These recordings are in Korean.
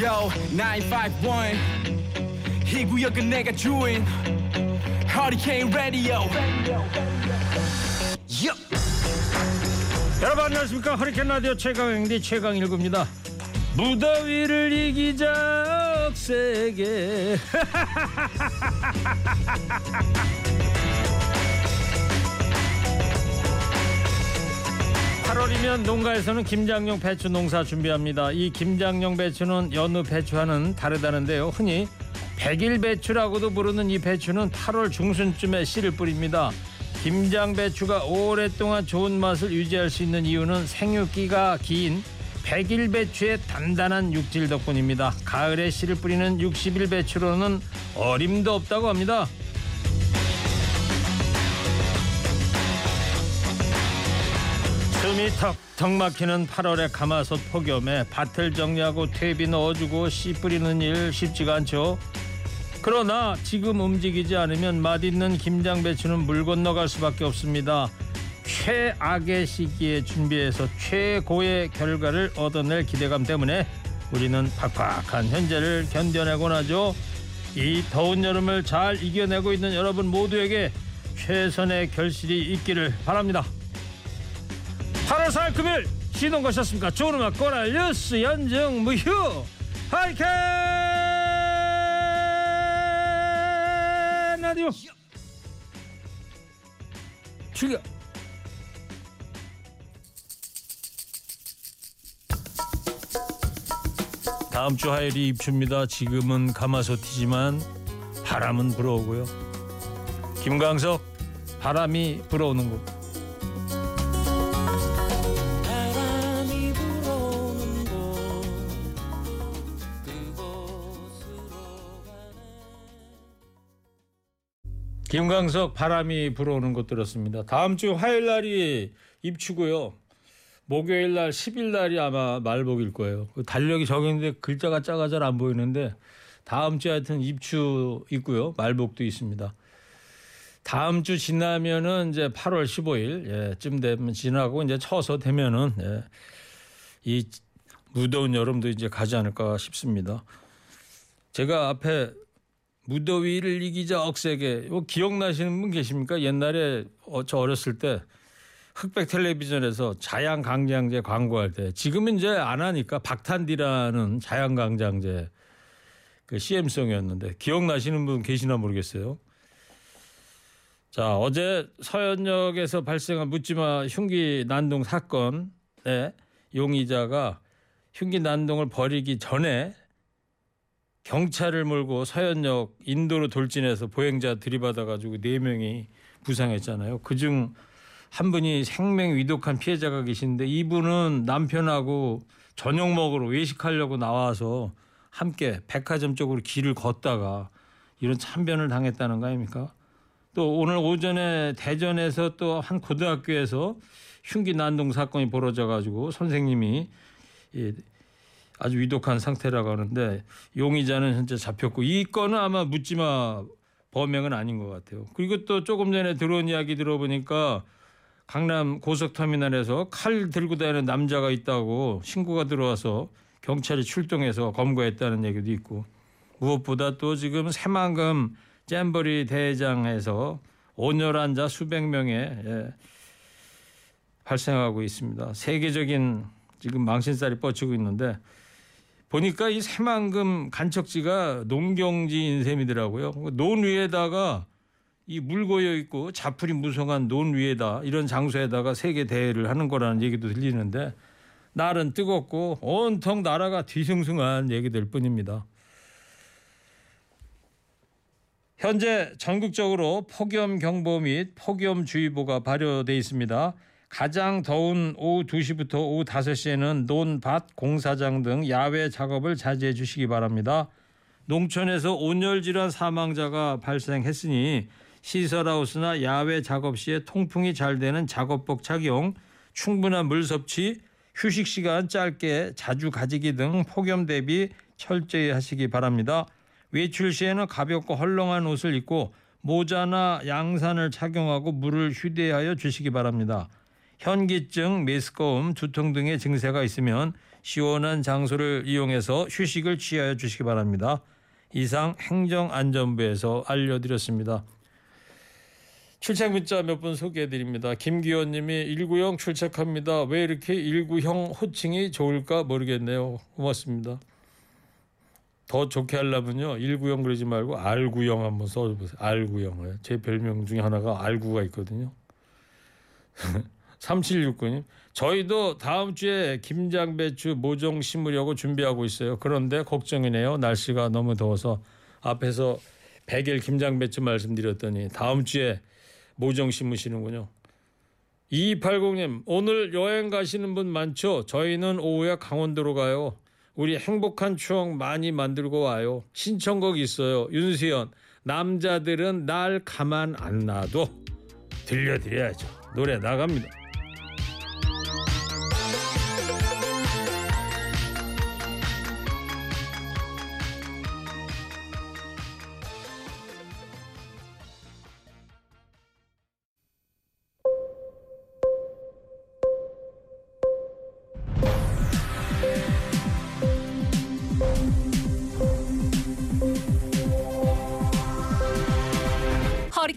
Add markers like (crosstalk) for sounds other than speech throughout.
Yo 951 이 구역은 내가 주인. Hurricane Radio. Yo. 여러분 안녕하십니까? 허리케인 라디오 최강영대 최강일구입니다. 무더위를 이기자 억세게 (laughs) 8월이면 농가에서는 김장용 배추 농사 준비합니다. 이 김장용 배추는 여느 배추와는 다르다는데요. 흔히 백일 배추라고도 부르는 이 배추는 8월 중순쯤에 씨를 뿌립니다. 김장 배추가 오랫동안 좋은 맛을 유지할 수 있는 이유는 생육기가 긴 백일 배추의 단단한 육질 덕분입니다. 가을에 씨를 뿌리는 60일 배추로는 어림도 없다고 합니다. 숨이 턱턱 막히는 8월의 가마솥 폭염에 밭을 정리하고 퇴비 넣어주고 씨 뿌리는 일 쉽지가 않죠. 그러나 지금 움직이지 않으면 맛있는 김장 배추는 물 건너갈 수밖에 없습니다. 최악의 시기에 준비해서 최고의 결과를 얻어낼 기대감 때문에 우리는 팍팍한 현재를 견뎌내곤 하죠. 이 더운 여름을 잘 이겨내고 있는 여러분 모두에게 최선의 결실이 있기를 바랍니다. 8월 4일 금요일 시동 거셨습니까? 좋은 음악 꼬랄 뉴스 연정 무휴 하이캔 라디오 출격 다음 주 화요일이 입추입니다. 지금은 가마솥이지만 바람은 불어오고요. 김광석 바람이 불어오는 곳. 김광석 바람이 불어오는 곳 들었습니다. 다음 주 화요일 날이 입추고요. 목요일 날 10일 날이 아마 말복일 거예요. 그 달력이 적은데 글자가 작아 잘 안 보이는데 다음 주에 하여튼 입추 있고요. 말복도 있습니다. 다음 주 지나면은 이제 8월 15일 예, 쯤 되면 지나고 이제 쳐서 되면은 예, 이 무더운 여름도 이제 가지 않을까 싶습니다. 제가 앞에 무더위를 이기자 억세게 이거 기억나시는 분 계십니까? 옛날에 어, 저 어렸을 때 흑백 텔레비전에서 자양강장제 광고할 때 지금은 이제 안 하니까 박탄디라는 자양강장제 그 CM송이었는데 기억나시는 분 계시나 모르겠어요. 자 어제 서현역에서 발생한 묻지마 흉기 난동 사건에 용의자가 흉기 난동을 벌이기 전에 경찰을 몰고 서현역 인도로 돌진해서 보행자 들이받아 가지고 네 명이 부상했잖아요. 그중 한 분이 생명 위독한 피해자가 계신데 이분은 남편하고 저녁 먹으러 외식하려고 나와서 함께 백화점 쪽으로 길을 걷다가 이런 참변을 당했다는 거 아닙니까? 또 오늘 오전에 대전에서 또 한 고등학교에서 흉기 난동 사건이 벌어져 가지고 선생님이 이 아주 위독한 상태라고 하는데 용의자는 현재 잡혔고 이 건은 아마 묻지마 범행은 아닌 것 같아요. 그리고 또 조금 전에 들어온 이야기 들어보니까 강남 고속터미널에서 칼 들고 다니는 남자가 있다고 신고가 들어와서 경찰이 출동해서 검거했다는 얘기도 있고 무엇보다 또 지금 새만금 잼버리 대회장에서 온열한 자 수백 명의 예, 발생하고 있습니다. 세계적인 지금 망신살이 뻗치고 있는데 보니까 이 새만금 간척지가 농경지 인 셈이더라고요. 논 위에다가 이 물 고여 있고 자풀이 무성한 논 위에다 이런 장소에다가 세계 대회를 하는 거라는 얘기도 들리는데 날은 뜨겁고 온통 나라가 뒤숭숭한 얘기들 뿐입니다. 현재 전국적으로 폭염 경보 및 폭염 주의보가 발효돼 있습니다. 가장 더운 오후 2시부터 오후 5시에는 논, 밭, 공사장 등 야외 작업을 자제해 주시기 바랍니다. 농촌에서 온열 질환 사망자가 발생했으니 시설하우스나 야외 작업 시에 통풍이 잘 되는 작업복 착용, 충분한 물 섭취, 휴식 시간 짧게 자주 가지기 등 폭염 대비 철저히 하시기 바랍니다. 외출 시에는 가볍고 헐렁한 옷을 입고 모자나 양산을 착용하고 물을 휴대하여 주시기 바랍니다. 현기증, 메스꺼움, 두통 등의 증세가 있으면 시원한 장소를 이용해서 휴식을 취하여 주시기 바랍니다. 이상 행정안전부에서 알려드렸습니다. 출첵 문자 몇 분 소개해드립니다. 김기현님이 1구형 출첵합니다. 왜 이렇게 1구형 호칭이 좋을까 모르겠네요. 고맙습니다. 더 좋게 하려면요. 1구형 그러지 말고 R구형 한번 써보세요. R구형. 제 별명 중에 하나가 R구가 있거든요. (laughs) 3769님. 저희도 다음 주에 김장 배추 모종 심으려고 준비하고 있어요. 그런데 걱정이네요. 날씨가 너무 더워서 앞에서 100일 김장 배추 말씀드렸더니 다음 주에 모종 심으시는군요. 2280님 오늘 여행 가시는 분 많죠? 저희는 오후에 강원도로 가요. 우리 행복한 추억 많이 만들고 와요. 신청곡 있어요. 윤수연 남자들은 날 가만 안 놔도 들려드려야죠. 노래 나갑니다.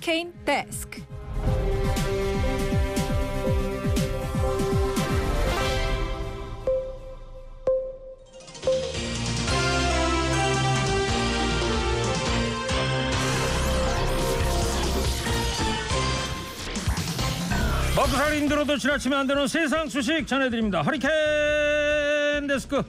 허리케인 데스크. 먹고 살기 힘들어도 지나치면 안 되는 세상 소식 전해드립니다. 허리케인 데스크.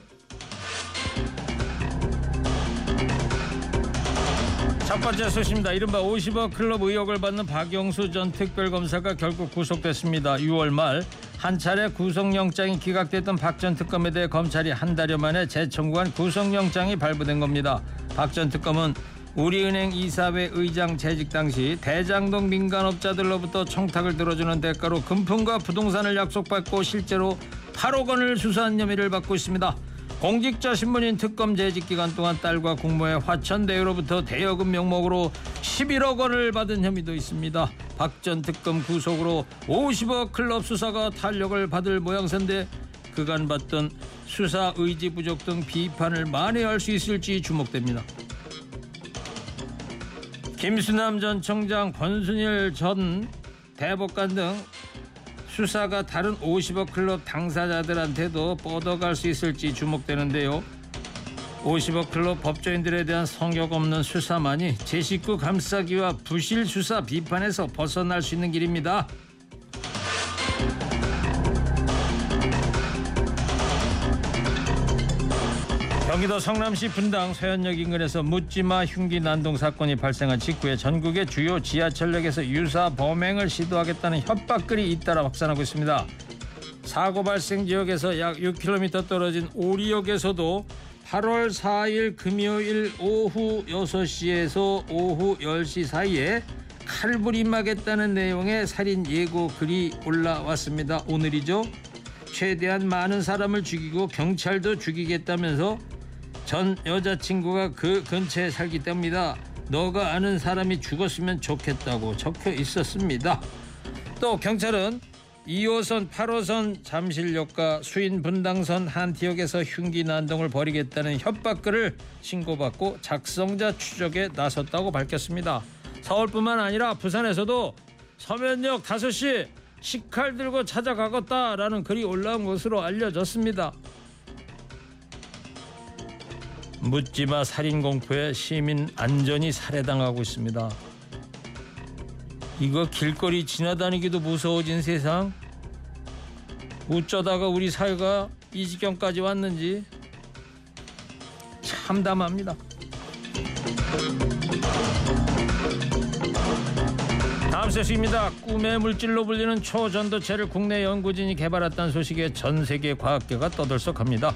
첫 번째 소식입니다. 이른바 50억 클럽 의혹을 받는 박영수 전 특별검사가 결국 구속됐습니다. 6월 말 한 차례 구속영장이 기각됐던 박 전 특검에 대해 검찰이 한 달여 만에 재청구한 구속영장이 발부된 겁니다. 박 전 특검은 우리은행 이사회 의장 재직 당시 대장동 민간업자들로부터 청탁을 들어주는 대가로 금품과 부동산을 약속받고 실제로 8억 원을 수사한 혐의를 받고 있습니다. 공직자 신분인 특검 재직 기간 동안 딸과 공모의 화천대유로부터 대여금 명목으로 11억 원을 받은 혐의도 있습니다. 박 전 특검 구속으로 50억 클럽 수사가 탄력을 받을 모양새인데 그간 받던 수사 의지 부족 등 비판을 만회할 수 있을지 주목됩니다. 김수남 전 청장, 권순일 전 대법관 등 수사가 다른 50억 클럽 당사자들한테도 뻗어갈 수 있을지 주목되는데요. 50억 클럽 법조인들에 대한 성격 없는 수사만이 제 식구 감싸기와 부실 수사 비판에서 벗어날 수 있는 길입니다. 경기도 성남시 분당 서현역 인근에서 묻지마 흉기 난동 사건이 발생한 직후에 전국의 주요 지하철역에서 유사 범행을 시도하겠다는 협박글이 잇따라 확산하고 있습니다. 사고 발생 지역에서 약 6km 떨어진 오리역에서도 8월 4일 금요일 오후 6시에서 오후 10시 사이에 칼부림하겠다는 내용의 살인 예고 글이 올라왔습니다. 오늘이죠. 최대한 많은 사람을 죽이고 경찰도 죽이겠다면서 전 여자친구가 그 근처에 살기 때문이다. 너가 아는 사람이 죽었으면 좋겠다고 적혀 있었습니다. 또 경찰은 2호선, 8호선 잠실역과 수인 분당선 한티역에서 흉기 난동을 벌이겠다는 협박글을 신고받고 작성자 추적에 나섰다고 밝혔습니다. 서울뿐만 아니라 부산에서도 서면역 5시 식칼 들고 찾아가겠다라는 글이 올라온 것으로 알려졌습니다. 묻지마 살인 공포에 시민 안전이 살해당하고 있습니다. 이거 길거리 지나다니기도 무서워진 세상. 어쩌다가 우리 사회가 이 지경까지 왔는지 참담합니다. 다음 소식입니다. 꿈의 물질로 불리는 초전도체를 국내 연구진이 개발했다는 소식에 전 세계 과학계가 떠들썩합니다.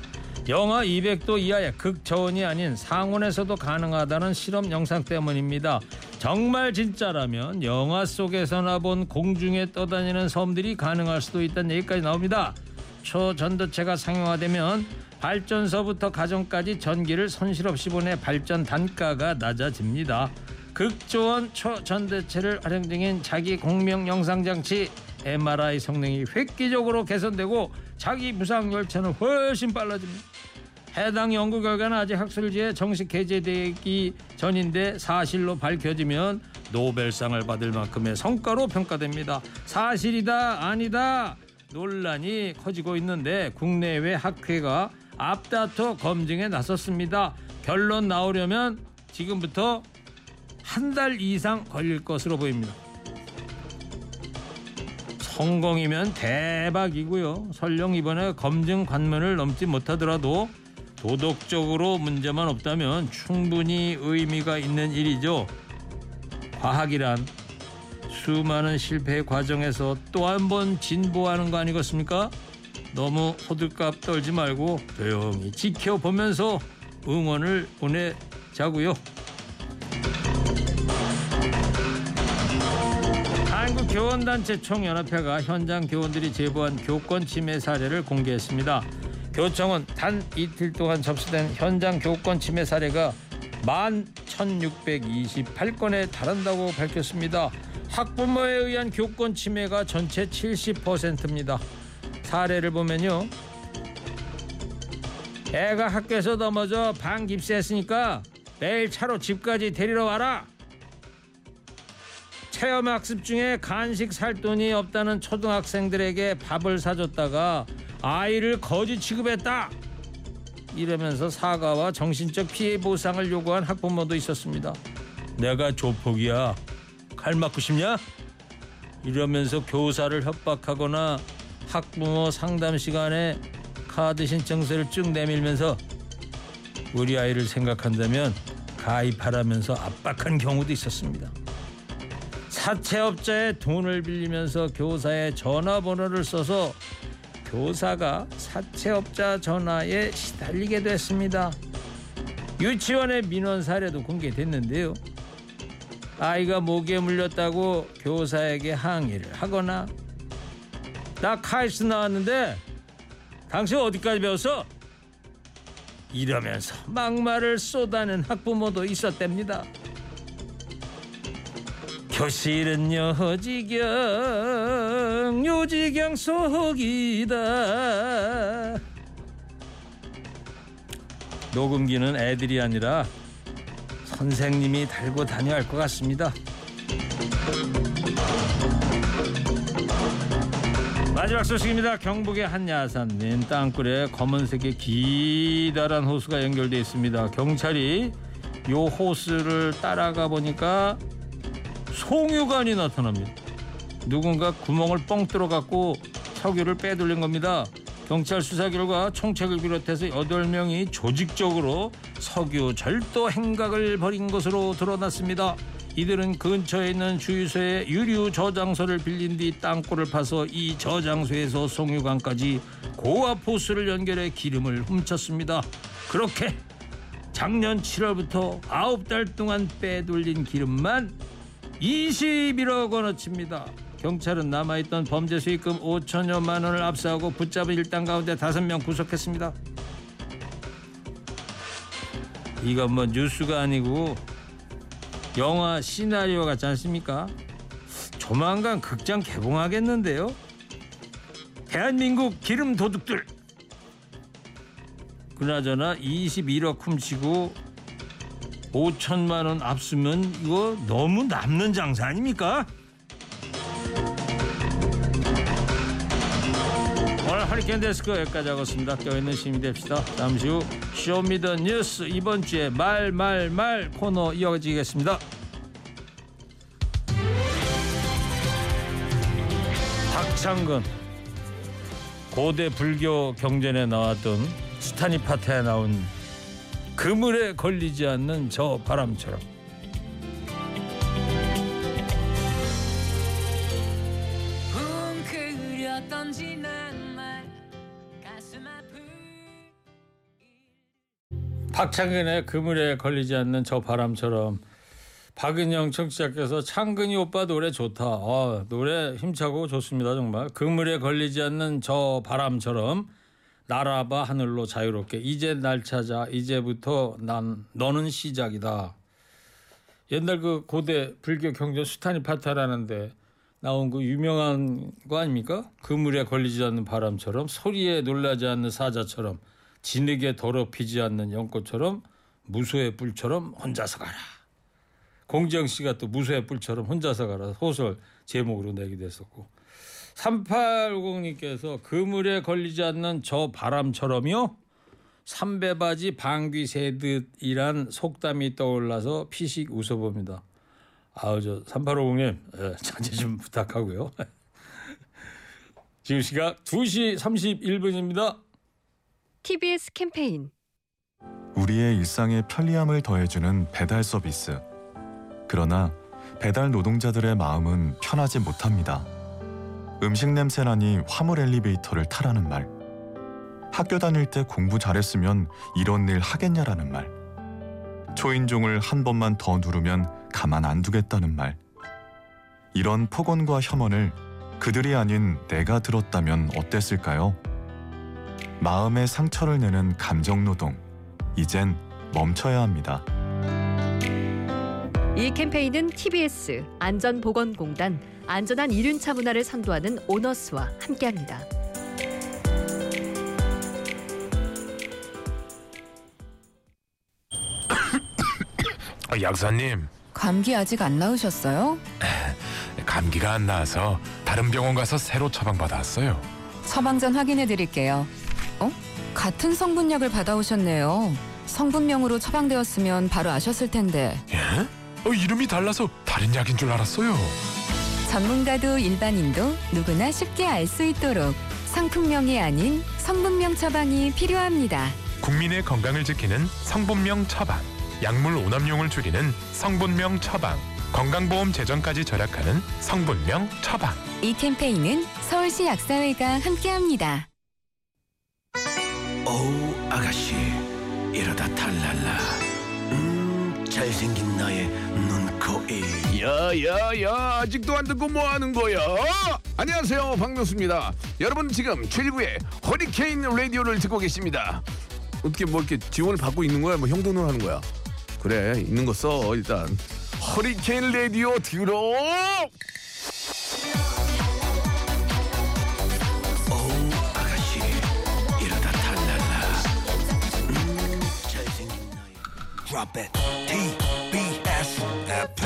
영하 200도 이하의 극저온이 아닌 상온에서도 가능하다는 실험 영상 때문입니다. 정말 진짜라면 영화 속에서나 본 공중에 떠다니는 섬들이 가능할 수도 있다는 얘기까지 나옵니다. 초전도체가 상용화되면 발전소부터 가정까지 전기를 손실 없이 보내 발전 단가가 낮아집니다. 극조원 초전도체를 활용 중인 자기 공명 영상 장치 MRI 성능이 획기적으로 개선되고 자기 부상 열차는 훨씬 빨라집니다. 해당 연구 결과는 아직 학술지에 정식 게재되기 전인데 사실로 밝혀지면 노벨상을 받을 만큼의 성과로 평가됩니다. 사실이다 아니다 논란이 커지고 있는데 국내외 학회가 앞다퉈 검증에 나섰습니다. 결론 나오려면 지금부터 한 달 이상 걸릴 것으로 보입니다. 성공이면 대박이고요. 설령 이번에 검증 관문을 넘지 못하더라도 도덕적으로 문제만 없다면 충분히 의미가 있는 일이죠. 과학이란 수많은 실패 과정에서 또 한 번 진보하는 거 아니겠습니까? 너무 호들갑 떨지 말고 조용히 지켜보면서 응원을 보내자고요. 교원단체 총연합회가 현장 교원들이 제보한 교권 침해 사례를 공개했습니다. 교청은 단 이틀 동안 접수된 현장 교권 침해 사례가 11,628건에 달한다고 밝혔습니다. 학부모에 의한 교권 침해가 전체 70%입니다. 사례를 보면요. 애가 학교에서 넘어져 방 깁스했으니까 내일 차로 집까지 데리러 와라. 체험학습 중에 간식 살 돈이 없다는 초등학생들에게 밥을 사줬다가 아이를 거지 취급했다. 이러면서 사과와 정신적 피해 보상을 요구한 학부모도 있었습니다. 내가 조폭이야. 칼 맞고 싶냐? 이러면서 교사를 협박하거나 학부모 상담 시간에 카드 신청서를 쭉 내밀면서 우리 아이를 생각한다면 가입하라면서 압박한 경우도 있었습니다. 사채업자의 돈을 빌리면서 교사의 전화번호를 써서 교사가 사채업자 전화에 시달리게 됐습니다. 유치원의 민원 사례도 공개됐는데요. 아이가 모기에 물렸다고 교사에게 항의를 하거나 나 카이스 나왔는데 당신 어디까지 배웠어? 이러면서 막말을 쏟아낸 학부모도 있었답니다. 교실은 요지경 요지경 속이다. 녹음기는 애들이 아니라 선생님이 달고 다녀야 할 것 같습니다. 마지막 소식입니다. 경북의 한 야산민 땅굴에 검은색의 기다란 호수가 연결되어 있습니다. 경찰이 요 호수를 따라가 보니까 송유관이 나타납니다. 누군가 구멍을 뻥 뚫어갖고 석유를 빼돌린 겁니다. 경찰 수사 결과 총책을 비롯해서 8명이 조직적으로 석유 절도 행각을 벌인 것으로 드러났습니다. 이들은 근처에 있는 주유소의 유류 저장소를 빌린 뒤 땅굴을 파서 이 저장소에서 송유관까지 고압 호수를 연결해 기름을 훔쳤습니다. 그렇게 작년 7월부터 9달 동안 빼돌린 기름만 21억 원어치입니다. 경찰은 남아있던 범죄 수익금 5천여만 원을 압수하고 붙잡은 일당 가운데 다섯 명 구속했습니다. 이건 뭐 뉴스가 아니고 영화 시나리오 같지 않습니까? 조만간 극장 개봉하겠는데요. 대한민국 기름 도둑들. 그나저나 21억 훔치고 5천만 원 압수면 이거 너무 남는 장사 아닙니까? 오늘 허리케인 데스크 여기까지 하겠습니다. 깨있는 시민이 됩시다. 잠시 후 쇼미더 뉴스 이번 주에 말 말 말 코너 이어지겠습니다. 박창근 고대 불교 경전에 나왔던 스타니 파타에 나온 그물에 걸리지 않는 저 바람처럼 박창근의 그물에 걸리지 않는 저 바람처럼 박은영 청취자께서 창근이 오빠 노래 좋다. 아, 노래 힘차고 좋습니다 정말. 그물에 걸리지 않는 저 바람처럼 날아봐 하늘로 자유롭게 이제 날 찾아 이제부터 난 너는 시작이다. 옛날 그 고대 불교 경전 수타니파타라는데 나온 그 유명한 거 아닙니까? 그물에 걸리지 않는 바람처럼 소리에 놀라지 않는 사자처럼 진흙에 더럽히지 않는 연꽃처럼 무소의 뿔처럼 혼자서 가라. 공지영 씨가 또 무소의 뿔처럼 혼자서 가라 소설 제목으로 내기도 했었고 3850님께서 그물에 걸리지 않는 저 바람처럼요. 삼배바지 방귀 새듯이란 속담이 떠올라서 피식 웃어봅니다. 아우 저 3850님 예, 자제 좀 부탁하고요. 지금 시각 2시 31분입니다. TBS 캠페인 우리의 일상에 편리함을 더해주는 배달 서비스. 그러나 배달 노동자들의 마음은 편하지 못합니다. 음식 냄새 나니 화물 엘리베이터를 타라는 말. 학교 다닐 때 공부 잘했으면 이런 일 하겠냐라는 말. 초인종을 한 번만 더 누르면 가만 안 두겠다는 말. 이런 폭언과 혐언을 그들이 아닌 내가 들었다면 어땠을까요? 마음의 상처를 내는 감정 노동. 이젠 멈춰야 합니다. 이 캠페인은 TBS 안전보건공단 안전한 이륜차 문화를 선도하는 오너스와 함께합니다. 아, 약사님 감기 아직 안 나으셨어요? 감기가 안 나서 다른 병원 가서 새로 처방 받았어요. 처방전 확인해 드릴게요. 어? 같은 성분약을 받아오셨네요. 성분명으로 처방되었으면 바로 아셨을 텐데. 예? 어, 이름이 달라서 다른 약인 줄 알았어요. 전문가도 일반인도 누구나 쉽게 알 수 있도록 상품명이 아닌 성분명 처방이 필요합니다. 국민의 건강을 지키는 성분명 처방, 약물 오남용을 줄이는 성분명 처방, 건강보험 재정까지 절약하는 성분명 처방. 이 캠페인은 서울시 약사회가 함께합니다. 어우 아가씨 이러다 탈랄라 음 잘생긴 나의 눈코입 야야야 아직도 안 듣고 뭐 하는 거야? 안녕하세요 박명수입니다. 여러분 지금 최일구의 허리케인 라디오를 듣고 계십니다. 어떻게 뭐 이렇게 지원을 받고 있는 거야? 뭐 형 돈으로 하는 거야? 그래 있는 거 써 일단. 허리케인 라디오 들어! 음 Drop it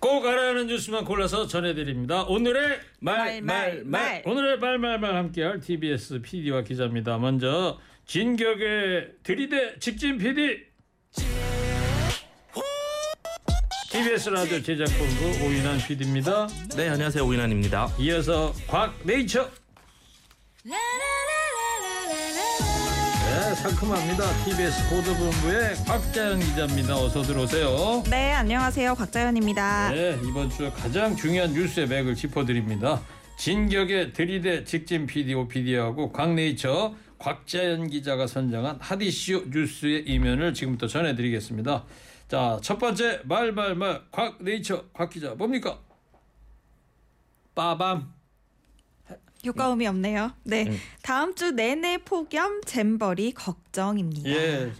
꼭 알아야 하는 뉴스만 골라서 전해드립니다. 오늘의 말말 말 오늘의 말 말 말 함께할 TBS PD와 기자입니다. 먼저 진격의 들이대 직진 PD TBS 라디오 제작본부 오인환 PD입니다. 네 안녕하세요 오인환입니다. 이어서 곽 네이처 네 상큼합니다. TBS 보도본부의 곽자연 기자입니다. 어서 들어오세요. 네, 안녕하세요. 곽자연입니다. 네, 이번 주 가장 중요한 뉴스의 맥을 짚어드립니다. 진격의 들이대 직진 PD, OPD하고 곽네이처 곽자연 기자가 선정한 핫이슈 뉴스의 이면을 지금부터 전해드리겠습니다. 자, 첫 번째 말말말 곽네이처 곽 기자 뭡니까? 빠밤. 효과음이 없네요. 네, 음. 다음 주 내내 폭염 잼버리 걱정입니다. 예.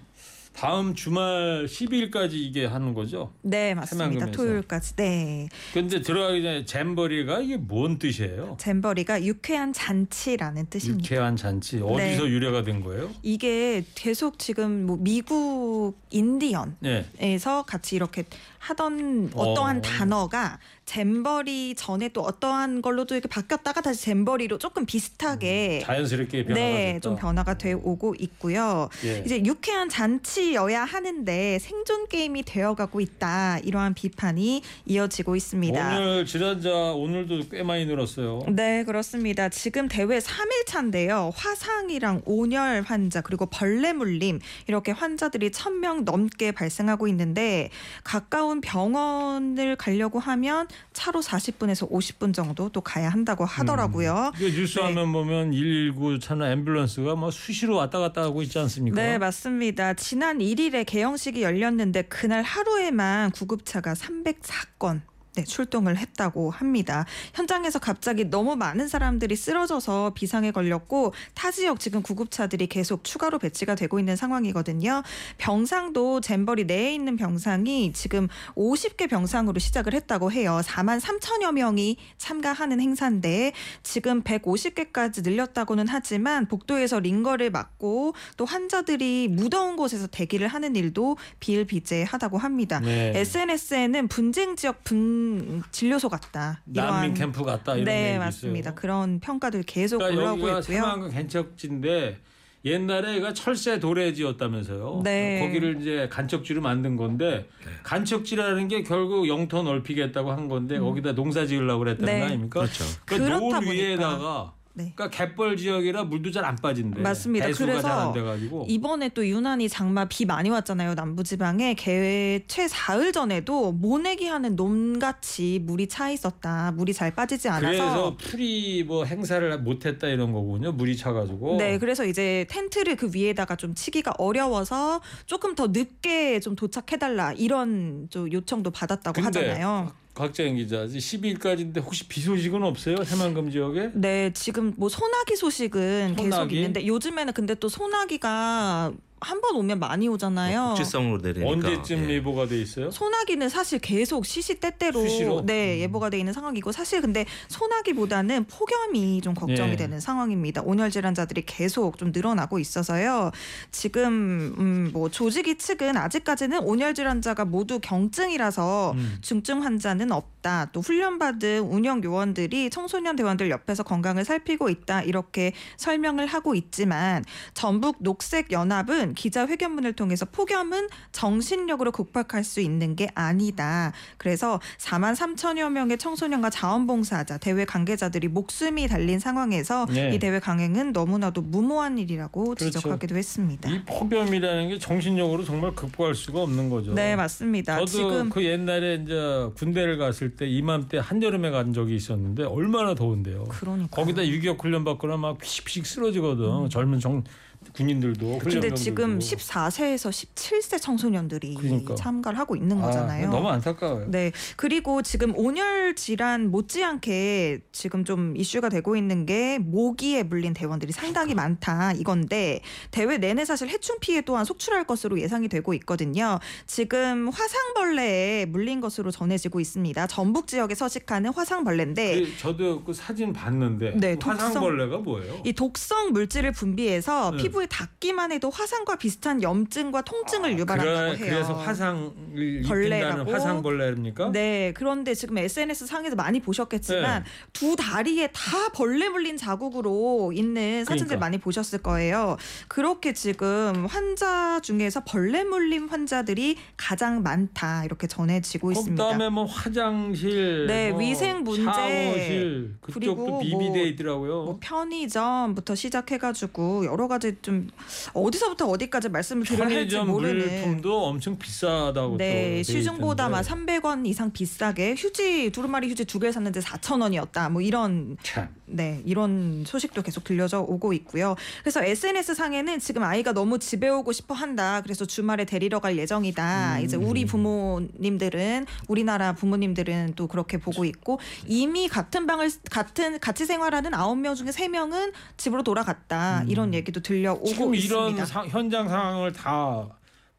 다음 주말 10일까지 이게 하는 거죠? 네, 맞습니다. 새만금에서. 토요일까지. 네, 근데 들어가기 전에 잼버리가 이게 뭔 뜻이에요? 잼버리가 유쾌한 잔치라는 뜻입니다. 유쾌한 잔치 어디서 네. 유래가 된 거예요? 이게 계속 지금 뭐 미국 인디언 네. 에서 같이 이렇게 하던 어떠한 어. 단어가 잼버리 전에 또 어떠한 걸로도 이렇게 바뀌었다가 다시 잼버리로 조금 비슷하게 자연스럽게 변화가 네, 됐다. 좀 변화가 돼 오고 있고요. 예. 이제 유쾌한 잔치여야 하는데 생존 게임이 되어가고 있다 이러한 비판이 이어지고 있습니다. 오늘 지난자 오늘도 꽤 많이 늘었어요. 네, 그렇습니다. 지금 대회 3일 차인데요. 화상이랑 온열 환자 그리고 벌레 물림 이렇게 환자들이 1000명 넘게 발생하고 있는데 가까운 병원을 가려고 하면 차로 40분에서 50분 정도 또 가야 한다고 하더라고요. 그 뉴스 화면 보면 119 차나 앰뷸런스가 뭐 수시로 왔다 갔다 하고 있지 않습니까? 네, 맞습니다. 지난 1일에 개영식이 열렸는데 그날 하루에만 구급차가 304건 네, 출동을 했다고 합니다. 현장에서 갑자기 너무 많은 사람들이 쓰러져서 비상에 걸렸고 타 지역 지금 구급차들이 계속 추가로 배치가 되고 있는 상황이거든요. 병상도 잼버리 내에 있는 병상이 지금 50개 병상으로 시작을 했다고 해요. 4만 3천여 명이 참가하는 행사인데 지금 150개까지 늘렸다고는 하지만 복도에서 링거를 막고 또 환자들이 무더운 곳에서 대기를 하는 일도 비일비재하다고 합니다. 네. SNS에는 분쟁 지역 분 진료소 같다. 난민 캠프 같다 이런 네 얘기 맞습니다. 있어요. 그런 평가들 계속 그러니까 올라오고 여기가 있고요. 새마을강 개척지인데 옛날에 가 철새 도래지였다면서요. 네. 거기를 이제 간척지로 만든 건데 간척지라는 게 결국 영토 넓히겠다고 한 건데 거기다 농사 지으려고 그랬다는 네. 거 아닙니까? 그렇죠. 그 그렇다 노을 보니까. 위에다가 네. 그러니까 갯벌 지역이라 물도 잘 안 빠진대. 맞습니다. 배수가 그래서 잘안 돼가지고 이번에 또 유난히 장마 비 많이 왔잖아요. 남부지방에 개최 사흘 전에도 모내기 하는 놈같이 물이 차 있었다. 물이 잘 빠지지 않아서 그래서 풀이 뭐 행사를 못했다 이런 거군요. 물이 차가지고. 네, 그래서 이제 텐트를 그 위에다가 좀 치기가 어려워서 조금 더 늦게 좀 도착해달라 이런 좀 요청도 받았다고 하잖아요. 곽재영 기자 12일까지인데 혹시 비 소식은 없어요? 새만금 지역에? 네, 지금 뭐 소나기 소식은 계속 소나기? 있는데 요즘에는 근데 또 소나기가 한 번 오면 많이 오잖아요. 국지성으로 내리니까 언제쯤 예. 예보가 돼 있어요? 소나기는 사실 계속 시시때때로 수시로? 네 예보가 돼 있는 상황이고 사실 근데 소나기보다는 폭염이 좀 걱정이 네. 되는 상황입니다. 온열 질환자들이 계속 좀 늘어나고 있어서요. 지금 음, 뭐 조직위 측은 아직까지는 온열 질환자가 모두 경증이라서 음. 중증 환자는 없다. 또 훈련받은 운영 요원들이 청소년 대원들 옆에서 건강을 살피고 있다. 이렇게 설명을 하고 있지만 전북 녹색 연합은 기자회견문을 통해서 폭염은 정신력으로 극복할 수 있는 게 아니다. 그래서 4만 3천여 명의 청소년과 자원봉사자, 대회 관계자들이 목숨이 달린 상황에서 네. 이 대회 강행은 너무나도 무모한 일이라고 그렇죠. 지적하기도 했습니다. 이 폭염이라는 게 정신력으로 정말 극복할 수가 없는 거죠. 네, 맞습니다. 저도 지금 그 옛날에 이제 군대를 갔을 때 이맘때 한여름에 간 적이 있었는데 얼마나 더운데요. 그러니까 거기다 유격 훈련 받거나 막 피식피식 쓰러지거든. 젊은 정 군인들도 음. 근데. 지금 14세에서 17세 청소년들이 그러니까. 참가를 하고 있는 아, 거잖아요. 너무 안타까워요. 네. 그리고 지금 온열 질환 못지않게 지금 좀 이슈가 되고 있는 게 모기에 물린 대원들이 상당히 많다 이건데 대회 내내 사실 해충 피해 또한 속출할 것으로 예상이 되고 있거든요. 지금 화상벌레에 물린 것으로 전해지고 있습니다. 전북 지역에 서식하는 화상벌레인데 그 저도 그 사진 봤는데 네, 그 화상벌레가 뭐예요? 이 독성 물질을 분비해서 네. 피부에 닿기만 해도 화상과 비슷한 염증과 통증을 유발한다고 아, 그래, 해요. 그래서 화상을 벌레라고? 화상벌레입니까? 네, 그런데 지금 SNS 상에서 많이 보셨겠지만 네. 두 다리에 다 벌레 물린 자국으로 있는 사진들 그러니까. 많이 보셨을 거예요. 그렇게 지금 환자 중에서 벌레 물림 환자들이 가장 많다 이렇게 전해지고 있습니다. 그다음에 뭐 화장실, 네, 뭐 위생 문제, 샤워실 그쪽도 뭐- 비비돼 있더라고요. 뭐 편의점부터 시작해가지고 여러 가지 좀 어디서부터 어디까지 말씀을 드려야 할지 모르는 물품도 엄청 비싸다고 네, 시중보다 막 있던데. 300원 이상 비싸게 휴지 두루마리 휴지 두 개 샀는데 4,000원이었다. 뭐 이런 참. 네, 이런 소식도 계속 들려져 오고 있고요. 그래서 SNS 상에는 지금 아이가 너무 집에 오고 싶어 한다. 그래서 주말에 데리러 갈 예정이다. 음. 이제 우리 부모님들은 우리나라 부모님들은 또 그렇게 보고 있고 이미 같은 방을 같은 같이 생활하는 아홉 명 중에 세 명은 집으로 돌아갔다. 이런 얘기도 들려오고 음. 지금 있습니다. 이런 사- 현장 상황을 다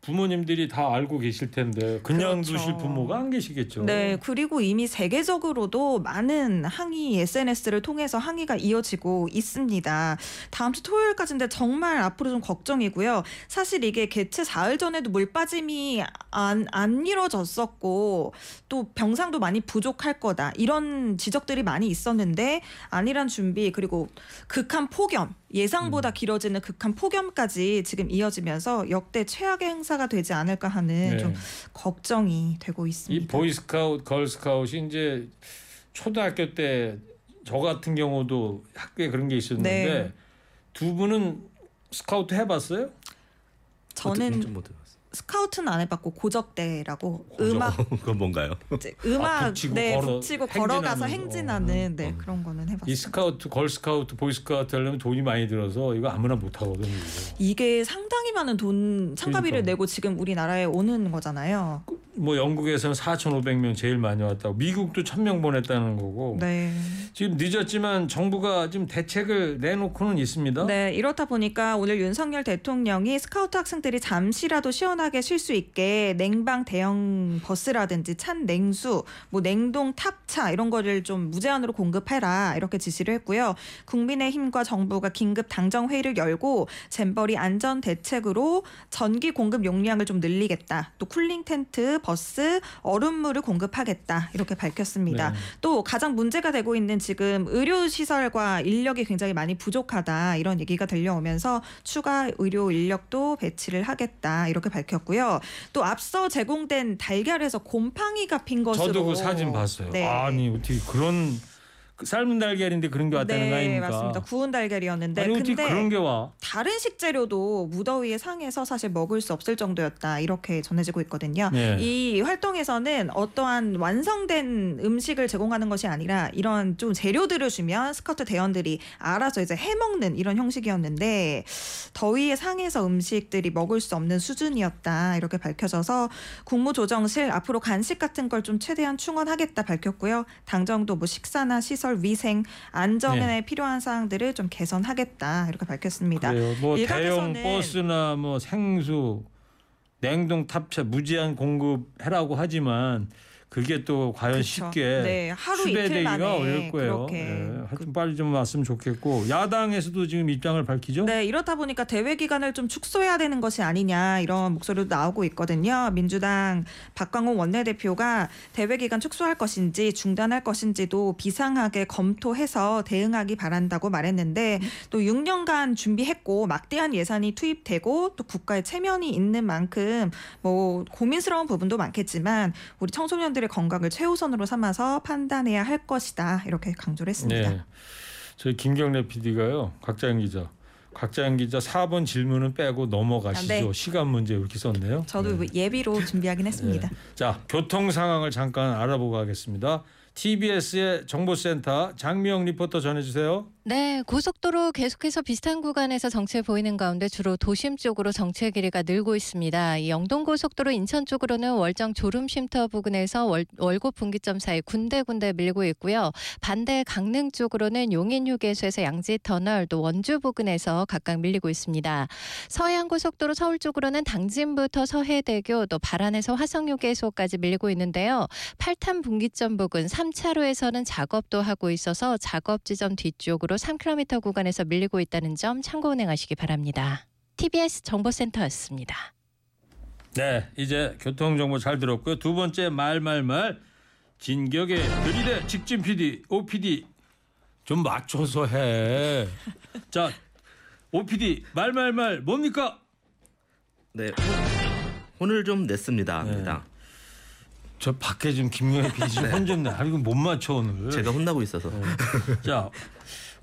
부모님들이 다 알고 계실 텐데 그냥 그렇죠. 두실 부모가 안 계시겠죠. 네, 그리고 이미 세계적으로도 많은 항의 SNS를 통해서 항의가 이어지고 있습니다. 다음 주 토요일까지인데 정말 앞으로 좀 걱정이고요. 사실 이게 개최 사흘 전에도 물 빠짐이 안, 안 이뤄졌었고 또 병상도 많이 부족할 거다 이런 지적들이 많이 있었는데 안일한 준비 그리고 극한 폭염 예상보다 길어지는 극한 폭염까지 지금 이어지면서 역대 최악의 행사가 되지 않을까 하는 네. 좀 걱정이 되고 이 있습니다. 보이스카우트, 걸스카우트이 이제 초등학교 때 저 같은 경우도 학교에 그런 게 있었는데 네. 두 분은 스카우트 해봤어요? 저는 좀못 해봤어요. 스카우트는 안 해봤고 고적대라고 음악 (laughs) 그건 뭔가요? 이제 음악 아, 북 치고 네 걸어- 북 치고 걸어가서 행진하는 거. 행진하는 네 그런 거는 이 해봤어요. 스카우트, 걸 스카우트, 보이 스카우트 하려면 돈이 많이 들어서 이거 아무나 못 하거든요. 이게 상당히 많은 돈 참가비를 그러니까. 내고 지금 우리나라에 오는 거잖아요. 뭐 영국에서는 4,500명 제일 많이 왔다고 미국도 1,000명 보냈다는 거고 네. 지금 늦었지만 정부가 지금 대책을 내놓고는 있습니다. 네, 이렇다 보니까 오늘 윤석열 대통령이 스카우트 학생들이 잠시라도 시원하게 쉴 수 있게 냉방 대형 버스라든지 찬 냉수, 뭐 냉동 탑차 이런 거를 좀 무제한으로 공급해라 이렇게 지시를 했고요. 국민의힘과 정부가 긴급 당정 회의를 열고 잼버리 안전 대책으로 전기 공급 용량을 좀 늘리겠다. 또 cooling 텐트, 버스, 얼음물을 공급하겠다 이렇게 밝혔습니다. 네. 또 가장 문제가 되고 있는 지금 의료 시설과 인력이 굉장히 많이 부족하다 이런 얘기가 들려오면서 추가 의료 인력도 배치를 하겠다 이렇게 밝혔고요. 또 앞서 제공된 달걀에서 곰팡이가 핀 것으로 저도 그 사진 봤어요. 네. 아니 어떻게 그런 그 삶은 달걀인데 그런 게 왔다는 거 네, 아닙니까? 맞습니다. 구운 달걀이었는데 아니 근데 그런 게 와? 다른 식재료도 무더위에 상해서 사실 먹을 수 없을 정도였다 이렇게 전해지고 있거든요. 네. 이 활동에서는 어떠한 완성된 음식을 제공하는 것이 아니라 이런 좀 재료들을 주면 스카우트 대원들이 알아서 이제 해먹는 이런 형식이었는데 더위에 상해서 음식들이 먹을 수 없는 수준이었다 이렇게 밝혀져서 국무조정실 앞으로 간식 같은 걸 좀 최대한 충원하겠다 밝혔고요. 당정도 뭐 식사나 시설 위생 안전에 네. 필요한 사항들을 좀 개선하겠다 이렇게 밝혔습니다. 그래요. 뭐 대형 버스나 뭐 생수, 냉동 탑차 무제한 공급해라고 하지만 그게 또 과연 그쵸. 쉽게 네, 하루 이틀 수배되기가 어려울 거예요. 예, 하여튼 빨리 좀 왔으면 좋겠고 야당에서도 지금 입장을 밝히죠. 네, 이렇다 보니까 대회 기간을 좀 축소해야 되는 것이 아니냐 이런 목소리도 나오고 있거든요. 민주당 박광호 원내대표가 대회 기간 축소할 것인지 중단할 것인지도 비상하게 검토해서 대응하기 바란다고 말했는데 또 6년간 준비했고 막대한 예산이 투입되고 또 국가의 체면이 있는 만큼 뭐 고민스러운 부분도 많겠지만 우리 청소년들 의 건강을 최우선으로 삼아서 판단해야 할 것이다 이렇게 강조를 했습니다. 네. 저희 김경래 PD가요. 각자영 기자. 각자영 기자 4번 질문은 빼고 넘어가시죠. 아, 네. 시간 문제 이렇게 썼네요. 저도 네. 예비로 준비하긴 했습니다. 네. 자, 교통 상황을 잠깐 알아보고 가겠습니다. TBS의 정보센터 장미영 리포터 전해주세요. 네, 고속도로 계속해서 비슷한 구간에서 정체 보이는 가운데 주로 도심 쪽으로 정체 길이가 늘고 있습니다. 이 영동고속도로 인천 쪽으로는 월정 졸음쉼터 부근에서 월, 월곡 분기점 사이 군데군데 밀고 있고요. 반대 강릉 쪽으로는 용인휴게소에서 양지터널 또 원주 부근에서 각각 밀리고 있습니다. 서해안고속도로 서울 쪽으로는 당진부터 서해대교 또 발안에서 화성휴게소까지 밀리고 있는데요. 팔탄 분기점 부근 3 차로에서는 작업도 하고 있어서 작업 지점 뒤쪽으로 3km 구간에서 밀리고 있다는 점 참고 운행하시기 바랍니다. TBS 정보센터였습니다. 네, 이제 교통 정보 잘 들었고요. 두 번째 말말말 진격의 들이대 직진 PD, OPD 좀 맞춰서 해. (laughs) 자, OPD 말말말 뭡니까? 네, 혼을 좀 냈습니다. 네. 저 밖에 좀 김용현 PD 좀혼좀 내. 아 이거 못 맞춰 오늘. 제가 혼나고 있어서. 자,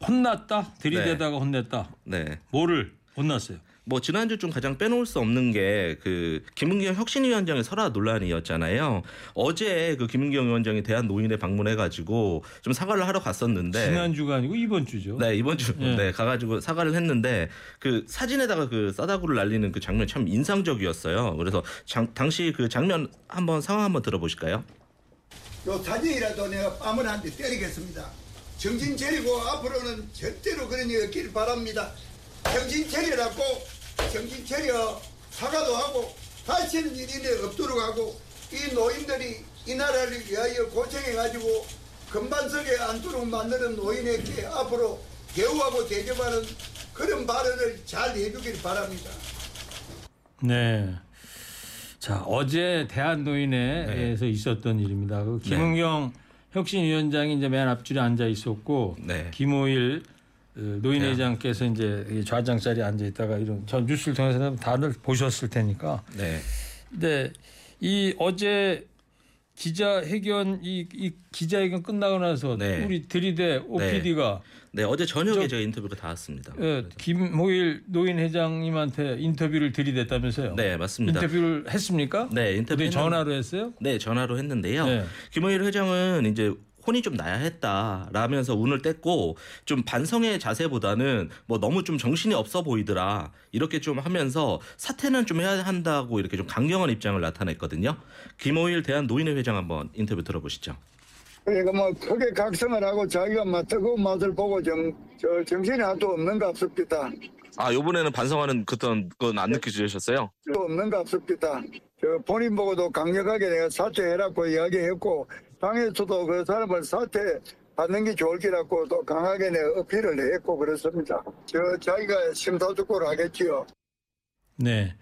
혼났다. 들이대다가 혼냈다. 네. 뭐를 혼났어요? 뭐 지난주 좀 가장 빼놓을 수 없는 게 그 김은경 혁신위원장의 설화 논란이었잖아요. 어제 그 김은경 위원장이 대한 노인에 방문해가지고 좀 사과를 하러 갔었는데 지난주가 아니고 이번 주죠. 네 이번 주 예. 네, 가가지고 사과를 했는데 그 사진에다가 그 싸다구를 날리는 그 장면 참 인상적이었어요. 그래서 장- 당시 그 장면 한번 상황 한번 들어보실까요? 요 사진이라도 내가 뺨을 한 대 때리겠습니다. 정신 차리고 앞으로는 절대로 그런 일 없길 바랍니다. 정신 차리라고 정신 차려 사과도 하고 다시는 일이 없도록 하고 이 노인들이 이 나라를 위하여 고생해가지고 금반석에 앉도록 만드는 노인에게 앞으로 대우하고 대접하는 그런 발언을 잘 해주길 바랍니다. 네. 자 어제 대한노인회에서 있었던 일입니다. 그 김은경 혁신위원장이 이제 맨 앞줄에 앉아 있었고 네. 김호일 어, 노인회 장께서 이제 이 좌장 자리에 앉아 있다가 이런 전 뉴스를 통해서 다들 보셨을 테니까. 네. 근데 이 어제 기자회견 이, 이 기자회견 끝나고 나서 네. 우리 들이대 OPD가 네, 어제 저녁에 저- 인터뷰가 닿았습니다. 예, 김호일 노인 회장님한테 인터뷰를 들이댔다면서요? 네, 맞습니다. 인터뷰를 했습니까? 네, 인터뷰 전화로 했어요? 네, 전화로 했는데요. 네. 김호일 회장은 이제 혼이 좀 나야 했다라면서 운을 뗐고 좀 반성의 자세보다는 뭐 너무 좀 정신이 없어 보이더라 이렇게 좀 하면서 사퇴는 좀 해야 한다고 이렇게 좀 강경한 입장을 나타냈거든요. 김호일 대한 노인회 회장 한번 인터뷰 들어보시죠. 그러니까 뭐 크게 각성을 하고 자기가 막 뜨거운 맛을 보고 정, 저 정신이 하나도 없는 가 없습니다. 아 이번에는 반성하는 그런 건안 느껴지셨어요? 또 없는 가 없습니다. 저 본인 보고도 강력하게 내가 사퇴해라고 이야기했고 당에서도 그 사람을 사퇴 받는 게 좋을 기라고 또 강하게 내 어필을 했고 그렇습니다. 저 자기가 심사숙고를 하겠지요. 네.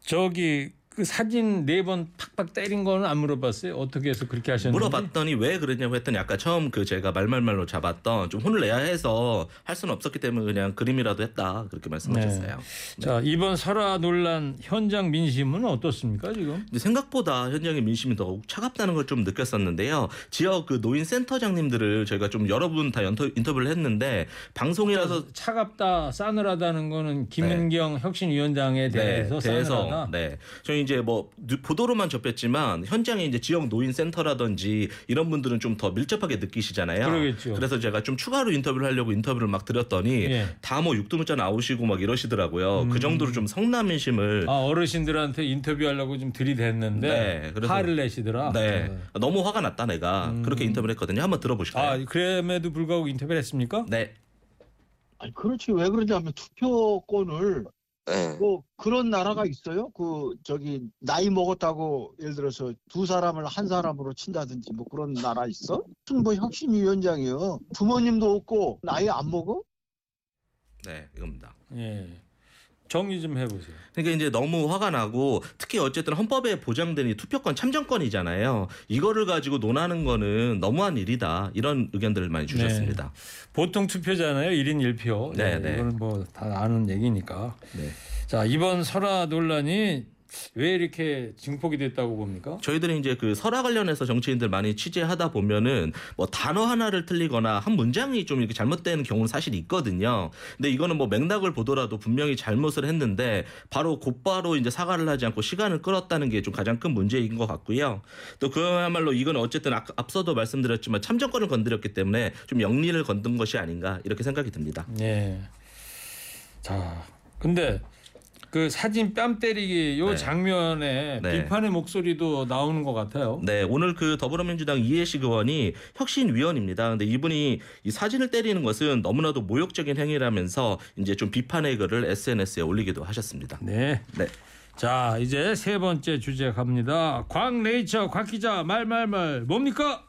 저기 그 사진 네 번 팍팍 때린 거는 안 물어봤어요? 어떻게 해서 그렇게 하셨는지? 물어봤더니 왜 그랬냐고 했더니 아까 처음 그 제가 말말말로 잡았던 좀 혼을 내야 해서 할 수는 없었기 때문에 그냥 그림이라도 했다 그렇게 말씀하셨어요. 네. 자 이번 설화 논란 현장 민심은 어떻습니까 지금? 생각보다 현장의 민심이 더욱 차갑다는 걸 좀 느꼈었는데요. 지역 그 노인 센터장님들을 저희가 좀 여러 분다 인터뷰를 했는데 방송이라서 차갑다 싸늘하다는 거는 김은경 혁신위원장에 대해서 싸늘하다. 네. 저희 이제 뭐 뉴- 보도로만 접했지만 현장에 이제 지역 노인 센터라든지 이런 분들은 좀 더 밀접하게 느끼시잖아요. 그러겠죠. 그래서 제가 좀 추가로 인터뷰를 하려고 인터뷰를 막 드렸더니 예. 다뭐 육두문자 나오시고 막 이러시더라고요. 그 정도로 좀 성난 민심을 음. 아 어르신들한테 인터뷰하려고 좀 들이댔는데 네, 그래서- 화를 내시더라. 네. 너무 화가 났다 내가 그렇게 인터뷰를 했거든요. 한번 들어보실까요? 아 그럼에도 불구하고 인터뷰를 했습니까? 네. 아니 그렇지 왜 그러냐면 투표권을 뭐 그런 나라가 있어요? 그 저기 나이 먹었다고 예를 들어서 두 사람을 한 사람으로 친다든지 뭐 그런 나라 있어? 무슨 뭐 혁신위원장이요. 부모님도 없고 나이 안 먹어? 네, 이겁니다. 예. 정리 좀 해보세요. 그러니까 이제 너무 화가 나고 특히 어쨌든 헌법에 보장된 이 투표권 참정권이잖아요. 이거를 가지고 논하는 거는 너무한 일이다. 이런 의견들을 많이 주셨습니다. 보통 투표잖아요. 1인 1표. 네, 네. 이거는 뭐 다 아는 얘기니까. 네. 자 이번 설화 논란이 왜 이렇게 증폭이 됐다고 봅니까? 저희들이 이제 그 설화 관련해서 정치인들 많이 취재하다 보면은 뭐 단어 하나를 틀리거나 한 문장이 좀 이렇게 잘못되는 경우는 사실 있거든요. 근데 이거는 뭐 맥락을 보더라도 분명히 잘못을 했는데 바로 곧바로 이제 사과를 하지 않고 시간을 끌었다는 게 좀 가장 큰 문제인 것 같고요. 또 그야말로 이건 어쨌든 아- 앞서도 말씀드렸지만 참정권을 건드렸기 때문에 좀 영리를 건든 것이 아닌가 이렇게 생각이 듭니다. 네. 자, 근데 그 사진 뺨 때리기 요 네. 장면에 네. 비판의 목소리도 나오는 것 같아요. 네, 오늘 그 더불어민주당 이해식 의원이 혁신위원입니다. 근데 이분이 이 사진을 때리는 것은 너무나도 모욕적인 행위라면서 이제 좀 비판의 글을 SNS에 올리기도 하셨습니다. 네. 네. 자, 이제 세 번째 주제 갑니다. 광네이처 곽 기자 말말말 뭡니까?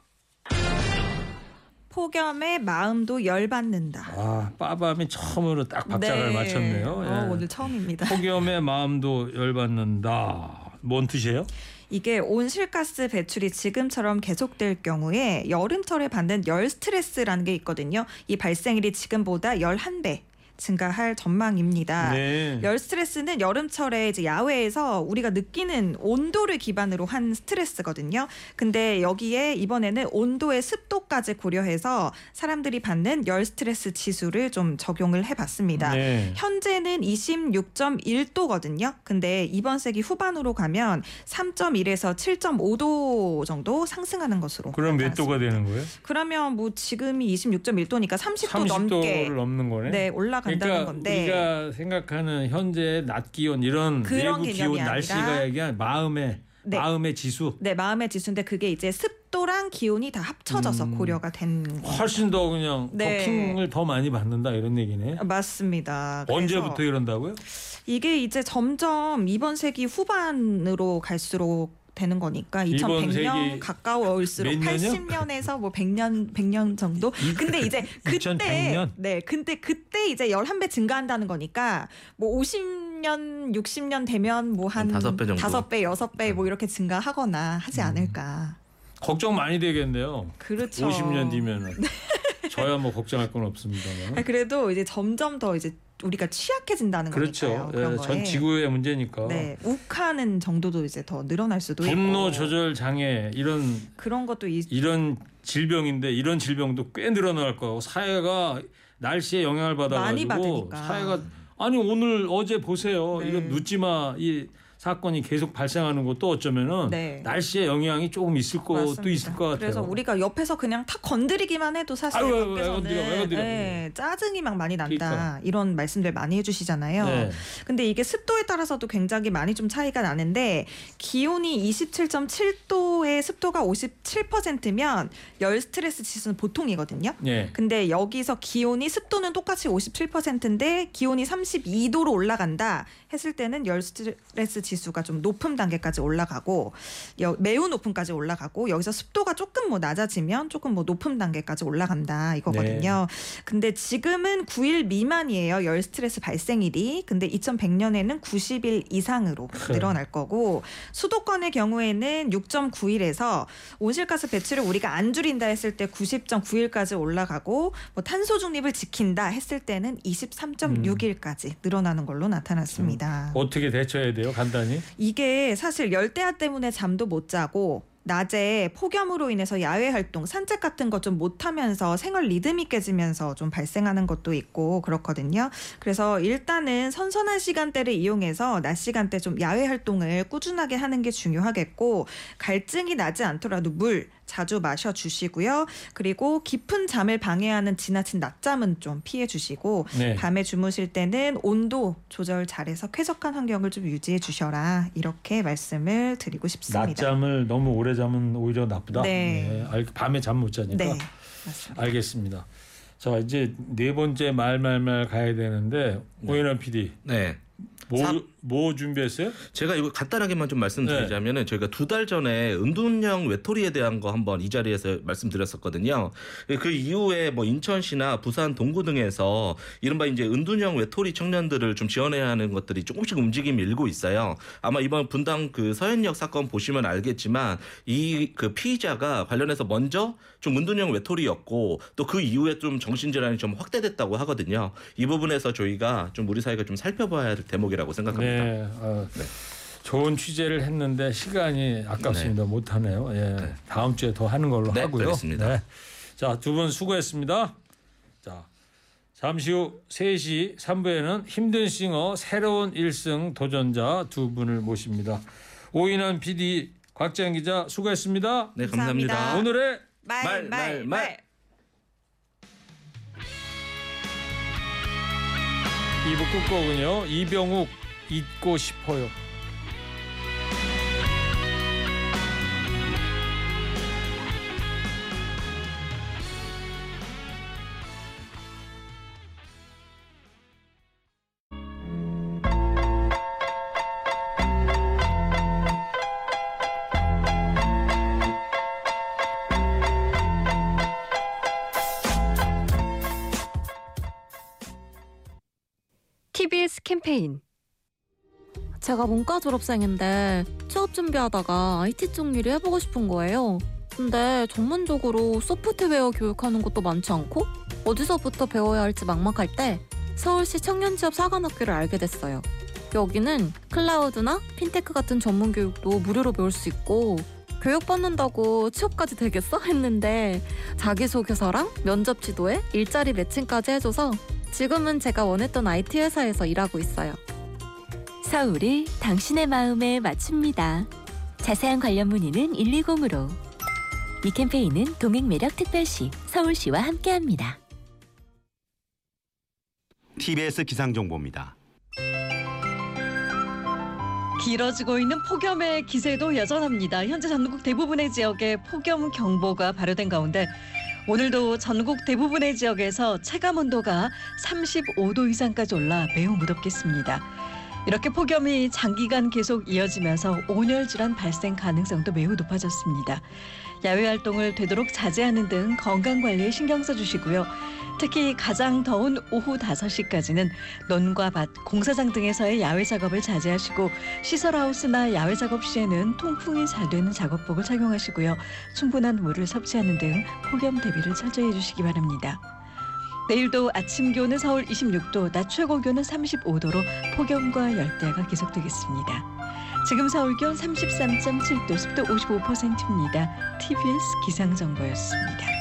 폭염에 마음도 열받는다. 아, 빠밤이 처음으로 딱 박자를 네. 맞췄네요. 어, 예. 오늘 처음입니다. 폭염의 마음도 열받는다. 뭔 뜻이에요? 이게 온실가스 배출이 지금처럼 계속될 경우에 여름철에 받는 열 스트레스라는 게 있거든요. 이 발생일이 지금보다 11배 증가할 전망입니다. 네. 열 스트레스는 여름철에 이제 야외에서 우리가 느끼는 온도를 기반으로 한 스트레스거든요. 근데 여기에 이번에는 온도의 습도까지 고려해서 사람들이 받는 열 스트레스 지수를 좀 적용을 해봤습니다. 네. 현재는 26.1도거든요. 근데 이번 세기 후반으로 가면 3.1에서 7.5도 정도 상승하는 것으로. 그럼 몇. 도가 되는 거예요? 그러면 뭐 지금이 26.1도니까 30도 30도를 넘게 넘는 거네. 네, 올라 간다는 그러니까 건데. 우리가 생각하는 현재 낮 기온 이런 그런 내부 기온 날씨가 얘기한 마음의 네. 마음의 지수 네, 마음의 지수인데 그게 이제 습도랑 기온이 다 합쳐져서 음. 고려가 된 거. 훨씬 더 그냥 네. 더킹을 더 많이 받는다 이런 얘기네. 맞습니다. 언제부터 이런다고요? 이게 이제 점점 이번 세기 후반으로 갈수록 되는 거니까 이번 2100년 세기 가까워올수록 몇 년이요? 80년에서 뭐 100년 100년 정도. 근데 이제 (laughs) 그때 2100년? 네, 근데 그때 이제 11배 증가한다는 거니까 뭐 50년 60년 되면 뭐한한 다섯 배 정도. 다섯 배, 여섯 배뭐 이렇게 증가하거나 하지 않을까. 걱정 많이 되겠네요. 그렇죠. 50년 뒤면은 (laughs) 저야 뭐 걱정할 건 없습니다만. 아, 그래도 이제 점점 더 이제 우리가 취약해진다는 그렇죠. 거니까요. 그런 예. 전 지구의 문제니까. 네, 욱하는 정도도 이제 더 늘어날 수도 분노 있고 조절 장애 이런 그런 것도 이 이런 질병인데 이런 질병도 꽤 늘어날 거고 사회가 날씨에 영향을 받아가지고. 사회가 아니 오늘 어제 보세요. 네. 이거 묻지마 이 사건이 계속 발생하는 것도 어쩌면은 네. 날씨에 영향이 조금 있을 것도 맞습니다. 있을 것 같아요. 그래서 우리가 옆에서 그냥 탁 건드리기만 해도 사실 아유, 밖에서는 건드려, 왜 건드려. 네, 짜증이 막 많이 난다 그러니까. 이런 말씀들 많이 해주시잖아요. 네. 근데 이게 습도에 따라서도 굉장히 많이 좀 차이가 나는데 기온이 27.7도에 습도가 57%면 열 스트레스 지수는 보통이거든요. 예. 근데 여기서 기온이 습도는 똑같이 57%인데 기온이 32도로 올라간다 했을 때는 열 스트레스 지수 가 좀 높은 단계까지 올라가고 여- 매우 높음까지 올라가고 여기서 습도가 조금 뭐 낮아지면 조금 뭐 높은 단계까지 올라간다 이거거든요. 근데 지금은 9일 미만이에요. 열 스트레스 발생일이. 근데 2100년에는 90일 이상으로 늘어날 거고 수도권의 경우에는 6.9일에서 온실가스 배출을 우리가 안 줄인다 했을 때 90.9일까지 올라가고 뭐 탄소 중립을 지킨다 했을 때는 23.6일까지 늘어나는 걸로 나타났습니다. 어떻게 대처해야 돼요? 간단 히. 이게 사실 열대야 때문에 잠도 못 자고 낮에 폭염으로 인해서 야외 활동, 산책 같은 거좀 못하면서 생활 리듬이 깨지면서 좀 발생하는 것도 있고 그렇거든요. 그래서 일단은 선선한 시간대를 이용해서 낮 시간대 좀 야외 활동을 꾸준하게 하는 게 중요하겠고 갈증이 나지 않더라도 물 자주 마셔 주시고요. 그리고 깊은 잠을 방해하는 지나친 낮잠은 좀 피해 주시고 네. 밤에 주무실 때는 온도 조절 잘해서 쾌적한 환경을 좀 유지해 주셔라. 이렇게 말씀을 드리고 싶습니다. 낮잠을 너무 오래 자면 오히려 나쁘다. 네. 알- 밤에 잠 못 자니까. 네. 맞습니다. 알겠습니다. 자 이제 네 번째 말말말 가야 되는데 오연환 PD. 네. 뭐, 사- 뭐 준비했어요? 제가 이거 간단하게만 좀 말씀드리자면은 저희가 두 달 전에 은둔형 외톨이에 대한 거 한번 이 자리에서 말씀드렸었거든요. 그 이후에 뭐 인천시나 부산 동구 등에서 이른바 이제 은둔형 외톨이 청년들을 좀 지원해야 하는 것들이 조금씩 움직임이 일고 있어요. 아마 이번 분당 그 서현역 사건 보시면 알겠지만 이 그 피의자가 관련해서 먼저 좀 은둔형 외톨이였고 또 그 이후에 좀 정신질환이 좀 확대됐다고 하거든요. 이 부분에서 저희가 좀 우리 사회가 좀 살펴봐야 할 대목이라고 생각합니다. 네, 어, 좋은 취재를 했는데 시간이 아깝습니다. 못 하네요. 예. 다음 주에 더 하는 걸로 네, 하고요. 알겠습니다. 자, 두 분 수고했습니다. 자, 잠시 후 3시 3부에는 힘든 싱어 새로운 일승 도전자 두 분을 모십니다. 오인환 PD, 곽재현 기자 수고했습니다. 네, 감사합니다. 감사합니다. 오늘의 말, 말, 말, 말. 이부 끝곡은요. 이병욱 잊고 싶어요. 캠페인 제가 문과 졸업생인데 취업 준비하다가 IT 쪽 일을 해보고 싶은 거예요. 근데 전문적으로 소프트웨어 교육하는 것도 많지 않고 어디서부터 배워야 할지 막막할 때 서울시 청년취업 사관학교를 알게 됐어요. 여기는 클라우드나 핀테크 같은 전문 교육도 무료로 배울 수 있고 교육받는다고 취업까지 되겠어? (laughs) 했는데 자기소개서랑 면접 지도에 일자리 매칭까지 해줘서 지금은 제가 원했던 IT 회사에서 일하고 있어요. 서울을 당신의 마음에 맞춥니다. 자세한 관련 문의는 120으로. 이 캠페인은 동행매력 특별시 서울시와 함께합니다. TBS 기상정보입니다. 길어지고 있는 폭염의 기세도 여전합니다. 현재 전국 대부분의 지역에 폭염 경보가 발효된 가운데 오늘도 전국 대부분의 지역에서 체감 온도가 35도 이상까지 올라 매우 무덥겠습니다. 이렇게 폭염이 장기간 계속 이어지면서 온열 질환 발생 가능성도 매우 높아졌습니다. 야외 활동을 되도록 자제하는 등 건강 관리에 신경 써 주시고요. 특히 가장 더운 오후 5시까지는 논과 밭, 공사장 등에서의 야외 작업을 자제하시고 시설하우스나 야외 작업 시에는 통풍이 잘 되는 작업복을 착용하시고요. 충분한 물을 섭취하는 등 폭염 대비를 철저히 해주시기 바랍니다. 내일도 아침 기온은 서울 26도, 낮 최고 기온은 35도로 폭염과 열대가 계속되겠습니다. 지금 서울 기온 33.7도, 습도 55%입니다. TBS 기상정보였습니다.